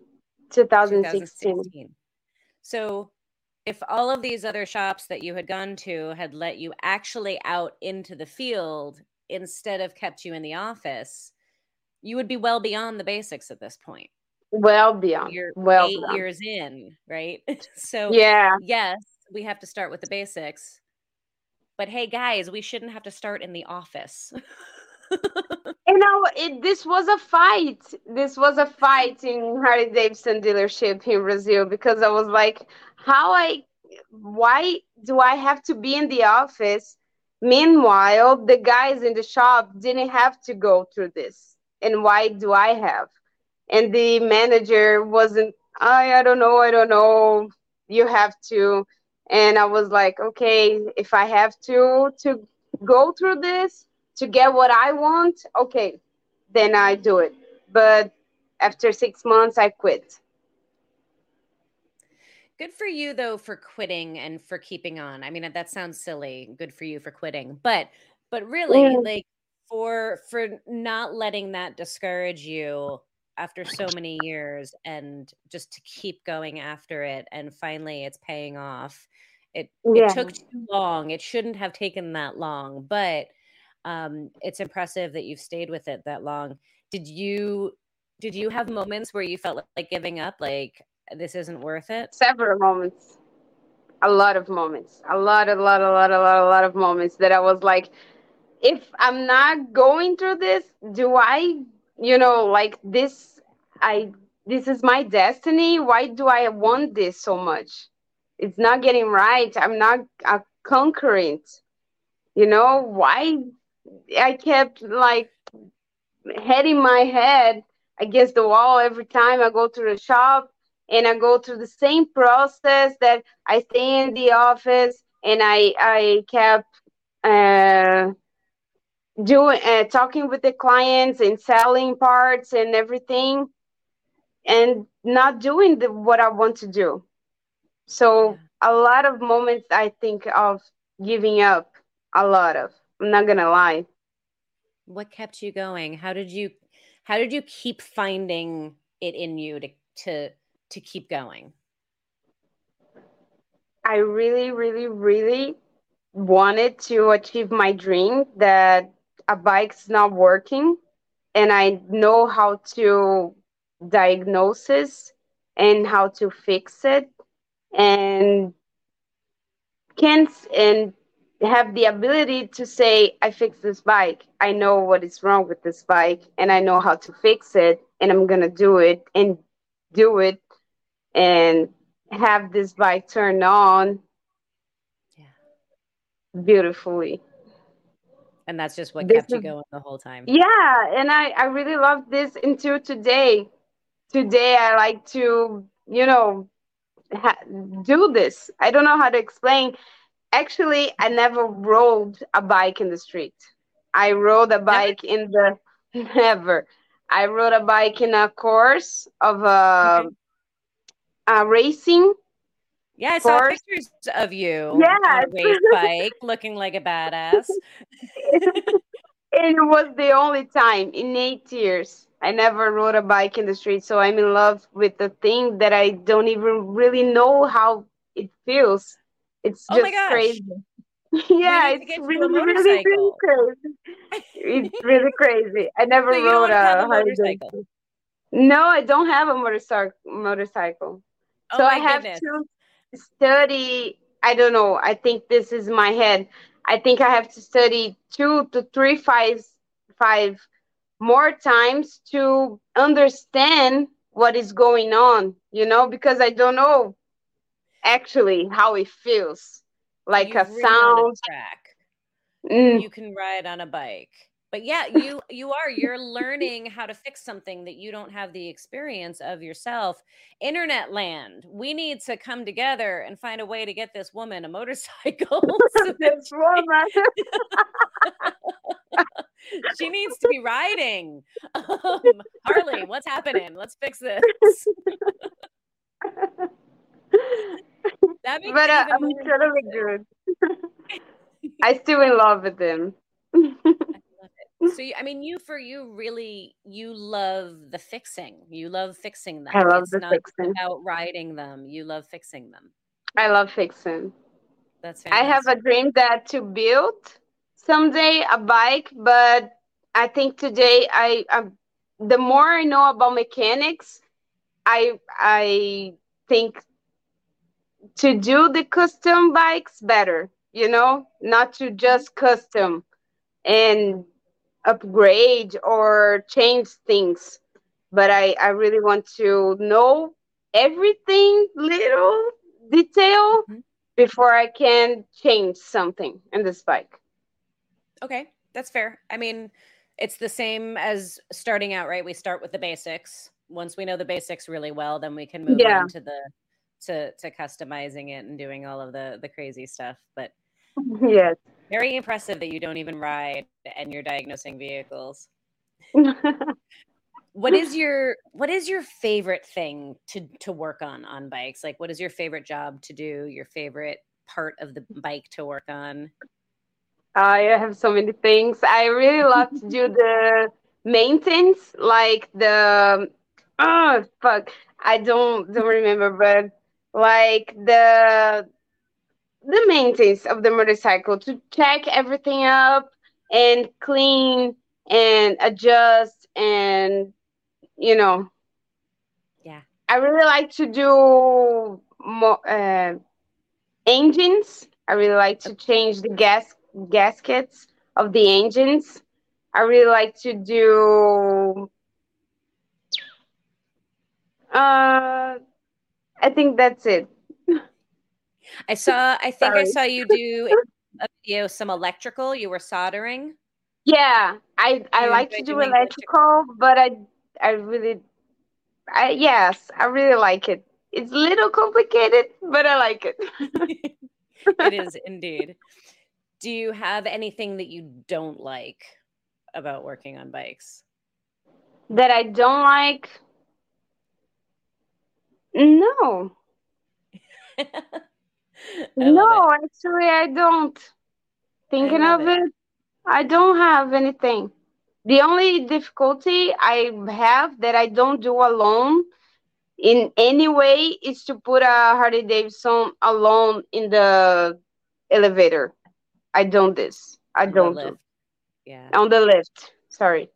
2016. So if all of these other shops that you had gone to had let you actually out into the field instead of kept you in the office, you would be well beyond the basics at this point. Well beyond. You're well eight beyond. years in, right? so yeah, yes, we have to start with the basics. But hey, guys, we shouldn't have to start in the office. you know, it, this was a fight. This was a fight in Harley Davidson dealership in Brazil because I was like, how I, why do I have to be in the office? Meanwhile, the guys in the shop didn't have to go through this. And why do I have? And the manager wasn't, I, I don't know, I don't know. You have to. And I was like, okay, if I have to to go through this, to get what I want, okay, then I do it. But after six months, I quit. Good for you though for quitting and for keeping on. I mean, that sounds silly. Good for you for quitting, but but really, yeah. like for for not letting that discourage you after so many years and just to keep going after it and finally it's paying off it yeah. it took too long it shouldn't have taken that long but um, it's impressive that you've stayed with it that long. Did you did you have moments where you felt like giving up like this isn't worth it several moments a lot of moments a lot a lot a lot a lot a lot of moments that i was like if i'm not going through this do i you know like this i this is my destiny. Why do i want this so much? It's not getting right. I'm not a conquering you know why i kept like hitting my head against the wall every time i go to the shop and i go through the same process that i stay in the office and i i kept uh doing uh, talking with the clients and selling parts and everything and not doing the, what i want to do. So a lot of moments i think of giving up. A lot of i'm not gonna lie. What kept you going? How did you how did you keep finding it in you to to to keep going? I really really really wanted to achieve my dream that a bike's not working and I know how to diagnose it and how to fix it and can and have the ability to say I fixed this bike. I know what is wrong with this bike and I know how to fix it and I'm going to do it and do it and have this bike turn on yeah. beautifully and that's just what this kept is, you going the whole time. Yeah and i i really love this until today. Today i like to you know ha- do this. I don't know how to explain. Actually i never rode a bike in the street. I rode a bike never? in the never. I rode a bike in a course of uh, okay. a racing yeah, I saw pictures of you yeah. on a race bike looking like a badass. it was the only time in eight years I never rode a bike in the street. So I'm in love with the thing that I don't even really know how it feels. It's oh just oh crazy. yeah, it's really, really, really crazy. it's really crazy. I never so rode a, a motorcycle. No, I don't have a motorcycle. Motorcycle. Oh so I have goodness. to study i don't know i think this is my head. I think i have to study two to three five five more times to understand what is going on you know because i don't know actually how it feels. Like You've a sound a track. Mm. you can ride on a bike but yeah you you are you're learning how to fix something that you don't have the experience of yourself. Internet land we need to come together and find a way to get this woman a motorcycle so this woman. She needs to be riding. Um, harley what's happening? Let's fix this. That makes but uh, i'm totally good. I still in love with him so you, I mean, you for you really you love the fixing. You love fixing them. I love it's the not fixing. About riding them, you love fixing them. I love fixing. That's fantastic. I have a dream that to build someday a bike, but I think today I, I the more I know about mechanics, I I think to do the custom bikes better. You know, not to just custom and upgrade or change things. But i i really want to know everything little detail mm-hmm. before i can change something in this bike okay that's fair. I mean it's the same as starting out right? We start with the basics. Once we know the basics really well then we can move yeah. on to the to to customizing it and doing all of the the crazy stuff. But yes very impressive that you don't even ride and you're diagnosing vehicles. what is your what is your favorite thing to to work on on bikes? Like what is your favorite job to do? Your favorite part of the bike to work on? I have so many things. I really love to do the maintenance, like the oh fuck, I don't don't remember, but like the the maintenance of the motorcycle to check everything up and clean and adjust and you know. Yeah. I really like to do more uh, engines. I really like to change the gas gaskets of the engines. I really like to do. Uh, I think that's it. I saw. I think Sorry. I saw you do a video some electrical. You were soldering. Yeah, I I like to do electrical, electrical, but I I really, I yes, I really like it. It's a little complicated, but I like it. it is indeed. Do you have anything that you don't like about working on bikes? That I don't like? No. no, it. actually, I don't. Thinking I of it. it, I don't have anything. The only difficulty I have that I don't do alone in any way is to put a Harley Davidson alone in the elevator. I don't this. I don't do. Yeah. On the lift. Sorry.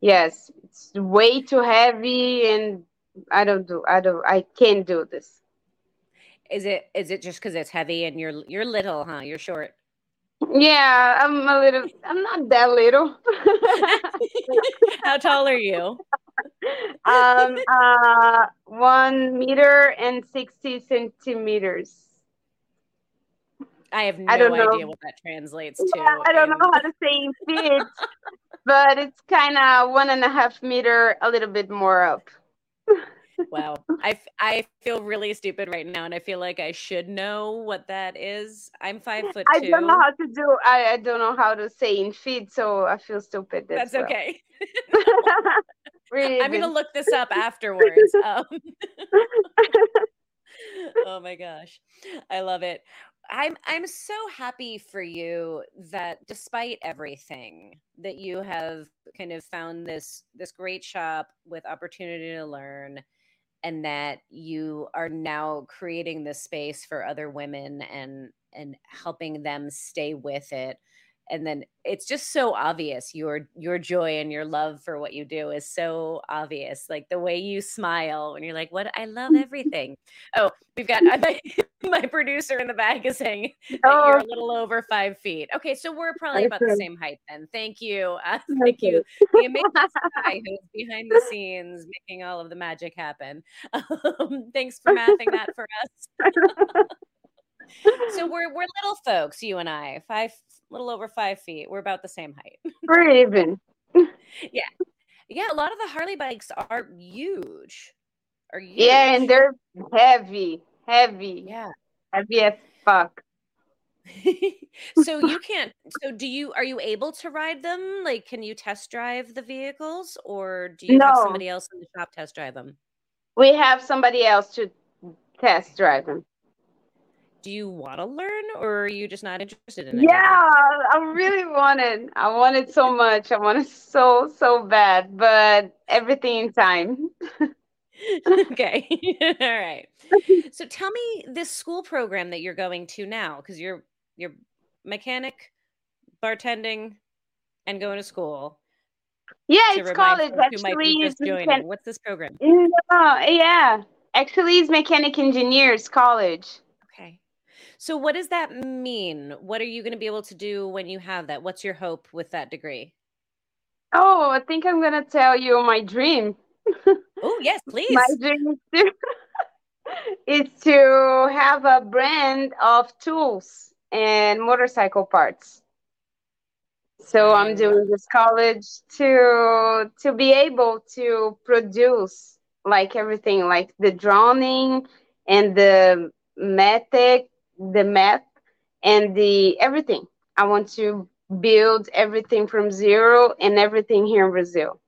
Yes, it's way too heavy and I don't do I don't I can't do this. Is it is it just cuz it's heavy and you're you're little, huh? You're short. Yeah, I'm a little I'm not that little. How tall are you? Um uh 1 meter and 60 centimeters. I have no I don't idea know. what that translates to. Yeah, I don't know how to say in feet, but it's kind of one and a half meter, a little bit more up. Wow, I, I feel really stupid right now, and I feel like I should know what that is. I'm five foot two. I don't know how to do. I, I don't know how to say in feet, so I feel stupid. That's well. okay. really I'm gonna look this up afterwards. Um, oh my gosh, I love it. I'm I'm so happy for you that despite everything that you have kind of found this this great shop with opportunity to learn and that you are now creating this space for other women and and helping them stay with it. And then it's just so obvious your your joy and your love for what you do is so obvious. Like the way you smile when you're like what? I love everything. Oh we've got my, producer in the back is saying oh. you're a little over five feet okay so we're probably about the same height then thank you uh, thank you the amazing guy who's behind the scenes making all of the magic happen um, thanks for mathing that for us so we're we're little folks, you and I, five, little over five feet. We're about the same height. We're even. yeah, yeah. A lot of the Harley bikes are huge. Are huge. Yeah, and they're heavy, heavy. Yeah, heavy as fuck. so you can't so do you are you able to ride them like can you test drive the vehicles or do you no. have somebody else in the shop test drive them we have somebody else to test drive them do you want to learn or are you just not interested in it? Yeah, I really wanted. I wanted so much. I wanted so so bad, but everything in time. okay. All right. So tell me this school program that you're going to now because you're you're mechanic, bartending and going to school. Yeah, it's college. Actually, just joining. Mechan- What's this program? No, yeah. Actually, it's mechanic engineers college. Okay. So, what does that mean? What are you going to be able to do when you have that? What's your hope with that degree? Oh, I think I'm going to tell you my dream. Oh, yes, please. my dream is to, is to have a brand of tools and motorcycle parts. So I'm doing this college to to be able to produce like everything, like the drawing and the method the math and the everything. I want to build everything from zero and everything here in Brazil.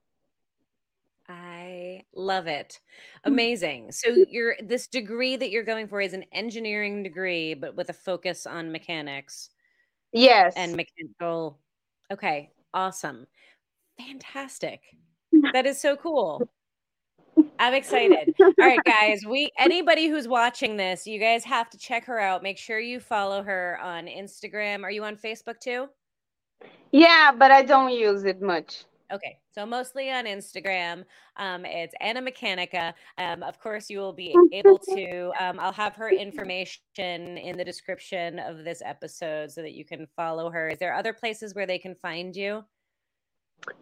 Love it. Hmm. Amazing. So hmm. you're this degree that you're going for is an engineering degree but with a focus on mechanics. Yes. And mechanical. Okay, awesome. Fantastic. That is so cool. I'm excited. All right, guys. We anybody who's watching this, you guys have to check her out. Make sure you follow her on Instagram. Are you on Facebook too? Yeah, but I don't use it much. Okay, so mostly on Instagram. Um, it's Ana Mechanica. Um, of course, you will be able to. Um, I'll have her information in the description of this episode so that you can follow her. Is there other places where they can find you?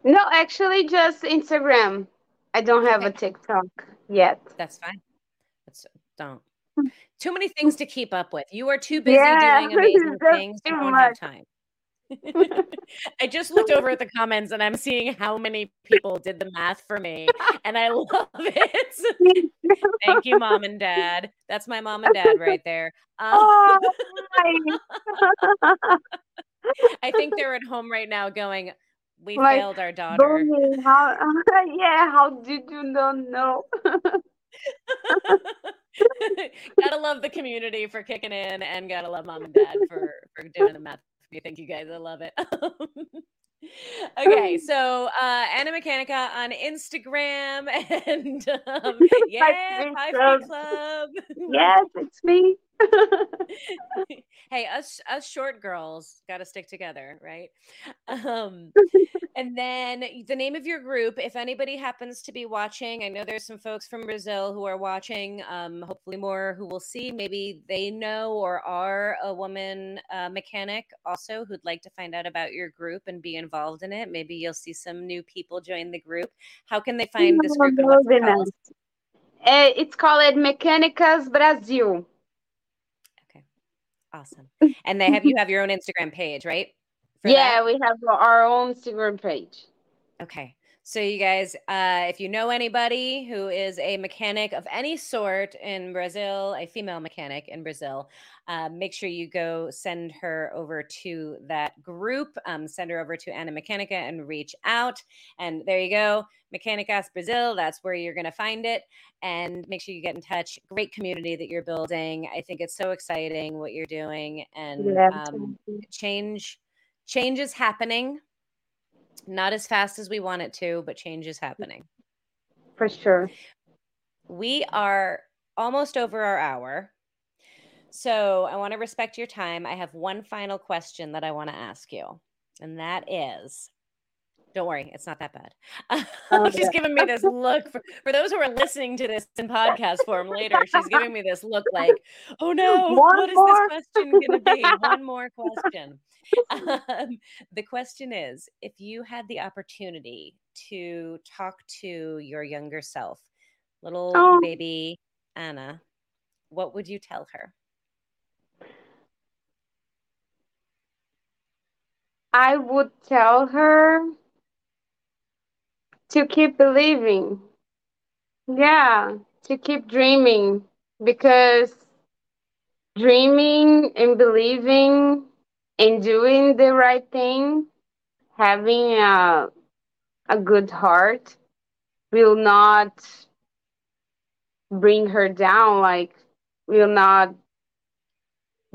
No, actually, just Instagram. I don't have okay. a TikTok yet. That's fine. That's don't. Too many things to keep up with. You are too busy yeah, doing amazing things. You don't much. have time. I just looked over at the comments and I'm seeing how many people did the math for me, and I love it. Thank you, mom and dad. That's my mom and dad right there. Um, oh, I think they're at home right now going, We like, failed our daughter. How, yeah, how did you not know? gotta love the community for kicking in and gotta love mom and dad for for doing the math Thank you guys. I love it. okay, so uh Ana Mechanica on Instagram and um, yeah, Five Feet Club. yes, it's me. hey, us us short girls got to stick together, right? Um, and then the name of your group, if anybody happens to be watching, I know there's some folks from Brazil who are watching. Um, hopefully, more who will see. Maybe they know or are a woman uh, mechanic also who'd like to find out about your group and be involved in it. Maybe you'll see some new people join the group. How can they find this group? Uh, it's called Mecânicas Brasil. Awesome. And they have you have your own Instagram page, right? yeah, that? we have our own Instagram page. Okay. So you guys, uh, if you know anybody who is a mechanic of any sort in Brazil, a female mechanic in Brazil, uh, make sure you go send her over to that group. Um, send her over to Ana Mechanica and reach out. And there you go, Mechanicas Brazil. That's where you're going to find it. And make sure you get in touch. Great community that you're building. I think it's so exciting what you're doing, and um, change change is happening not as fast as we want it to, but change is mm. happening. For sure. We are almost over our hour. So I want to respect your time. I have one final question that I want to ask you, and that is don't worry, it's not that bad. Oh, she's giving me this look for, for those who are listening to this in podcast form later. She's giving me this look like, oh no, One what more? is this question going to be? One more question. Um, the question is if you had the opportunity to talk to your younger self, little oh. baby Ana, what would you tell her? I would tell her to keep believing. Yeah, to keep dreaming because dreaming and believing and doing the right thing, having a, a good heart will not bring her down, like, will not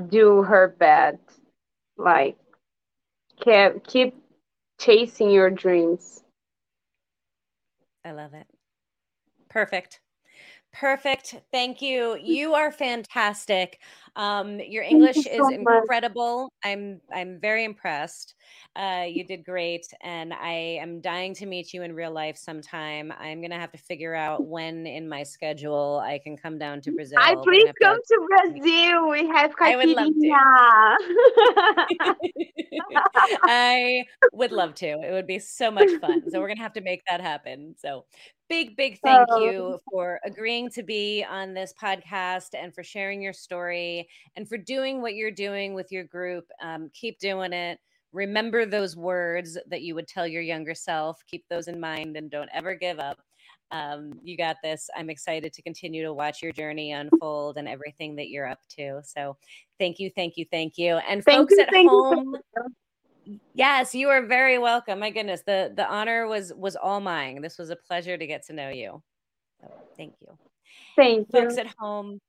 do her bad. Like, keep, keep chasing your dreams. I love it. Perfect. Perfect. Thank you. You are fantastic. Um, your English you so is incredible. Much. I'm I'm very impressed. Uh, you did great, and I am dying to meet you in real life sometime. I'm gonna have to figure out when in my schedule I can come down to Brazil. I please come to, to Brazil. We have I would love to. I would love to. It would be so much fun. So we're gonna have to make that happen. So big, big thank oh. you for agreeing to be on this podcast and for sharing your story and for doing what you're doing with your group. Um, keep doing it. Remember those words that you would tell your younger self. Keep those in mind and don't ever give up. Um, you got this. I'm excited to continue to watch your journey unfold and everything that you're up to. So, thank you, thank you, thank you. And thank folks you, at home, Yes, you are very welcome. My goodness, the the honor was was all mine. This was a pleasure to get to know you. So, thank you. Thank Folks you. at home,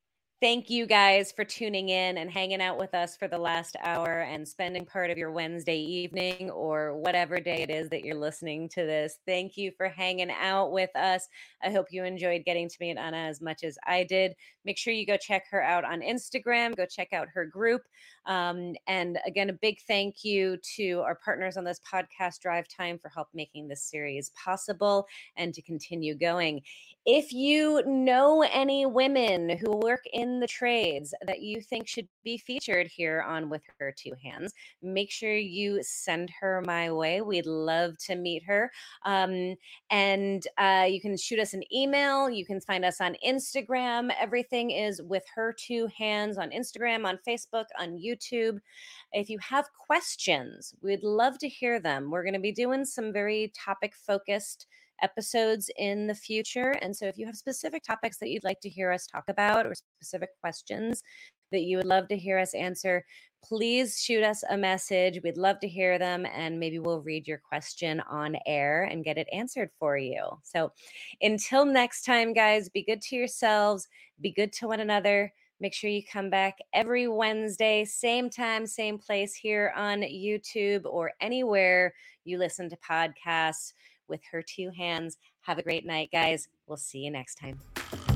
Thank you guys for tuning in and hanging out with us for the last hour and spending part of your Wednesday evening or whatever day it is that you're listening to this. Thank you for hanging out with us. I hope you enjoyed getting to meet Ana as much as I did. Make sure you go check her out on Instagram, go check out her group. Um, and again, a big thank you to our partners on this podcast, Drive Time, for help making this series possible and to continue going. If you know any women who work in the trades that you think should be featured here on With Her Two Hands, make sure you send her my way. We'd love to meet her. Um, and uh, you can shoot us an email. You can find us on Instagram. Everything is With Her Two Hands on Instagram, on Facebook, on YouTube. If you have questions, we'd love to hear them. We're going to be doing some very topic focused episodes in the future. And so if you have specific topics that you'd like to hear us talk about or specific questions that you would love to hear us answer, please shoot us a message. We'd love to hear them and maybe we'll read your question on air and get it answered for you. So until next time, guys, be good to yourselves, be good to one another. Make sure you come back every Wednesday, same time, same place here on YouTube or anywhere you listen to podcasts with her two hands. Have a great night, guys. We'll see you next time.